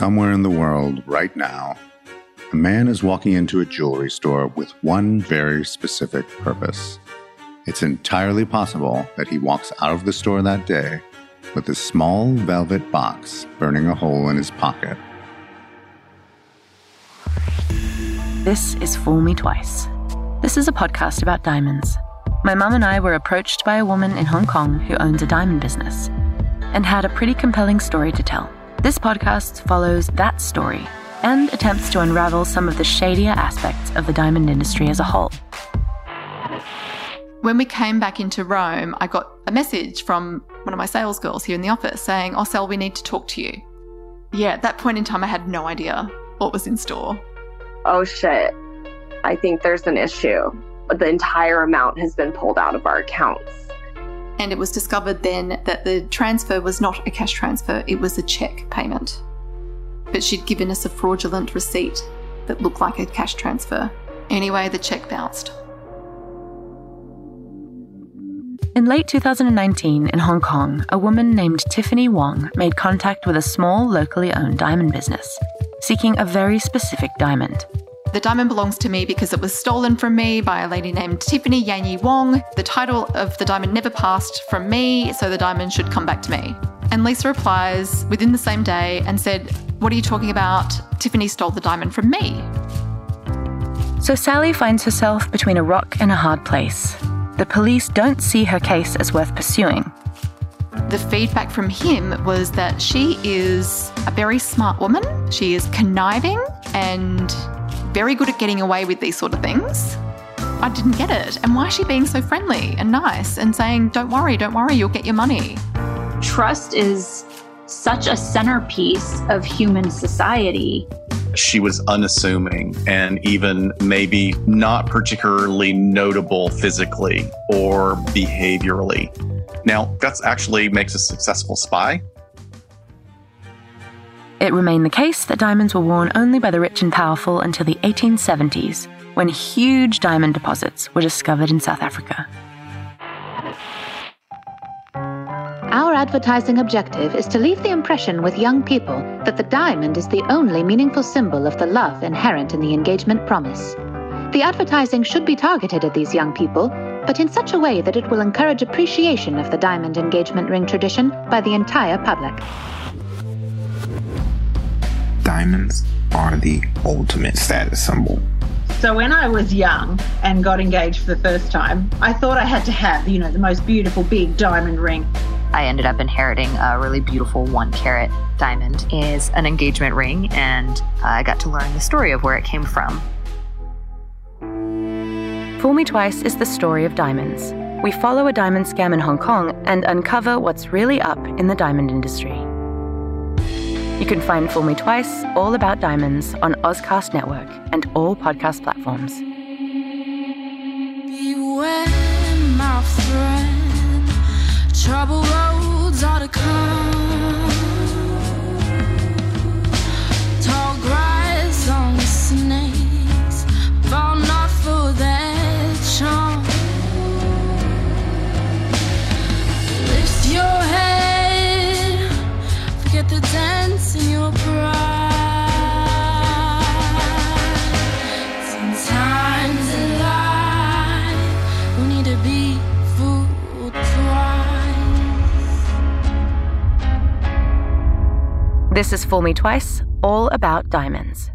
Somewhere in the world, right now, a man is walking into a jewelry store with one very specific purpose. It's entirely possible that he walks out of the store that day with a small velvet box burning a hole in his pocket. This is Fool Me Twice. This is a podcast about diamonds. My mum and I were approached by a woman in Hong Kong who owns a diamond business and had a pretty compelling story to tell. This podcast follows that story and attempts to unravel some of the shadier aspects of the diamond industry as a whole. When we came back into Rome, I got a message from one of my sales girls here in the office saying, Oh, Sel, we need to talk to you. Yeah, at that point in time, I had no idea what was in store. Oh, shit. I think there's an issue. The entire amount has been pulled out of our accounts. And it was discovered then that the transfer was not a cash transfer, it was a check payment. But she'd given us a fraudulent receipt that looked like a cash transfer. Anyway, the check bounced. In late 2019, in Hong Kong, a woman named Tiffany Wong made contact with a small, locally owned diamond business, seeking a very specific diamond. The diamond belongs to me because it was stolen from me by a lady named Tiffany Yanyi Wong. The title of the diamond never passed from me, so the diamond should come back to me. And Lisa replies within the same day and said, What are you talking about? Tiffany stole the diamond from me. So Sally finds herself between a rock and a hard place. The police don't see her case as worth pursuing. The feedback from him was that she is a very smart woman. She is conniving and very good at getting away with these sort of things. I didn't get it. And why is she being so friendly and nice and saying, don't worry, don't worry, you'll get your money? Trust is such a centerpiece of human society. She was unassuming and even maybe not particularly notable physically or behaviorally. Now, that actually makes a successful spy. It remained the case that diamonds were worn only by the rich and powerful until the 1870s, when huge diamond deposits were discovered in South Africa. Our advertising objective is to leave the impression with young people that the diamond is the only meaningful symbol of the love inherent in the engagement promise. The advertising should be targeted at these young people, but in such a way that it will encourage appreciation of the diamond engagement ring tradition by the entire public diamonds are the ultimate status symbol. So when I was young and got engaged for the first time, I thought I had to have, you know, the most beautiful big diamond ring. I ended up inheriting a really beautiful one carat diamond is an engagement ring and I got to learn the story of where it came from. Fool Me Twice is the story of diamonds. We follow a diamond scam in Hong Kong and uncover what's really up in the diamond industry. You can find Fool Me Twice, all about diamonds, on Auscast Network and all podcast platforms. Beware, my friend. Trouble roads are to come. Tall grass on snakes fall not for their charm. Lift your head, forget the dance This is Fool Me Twice, all about diamonds.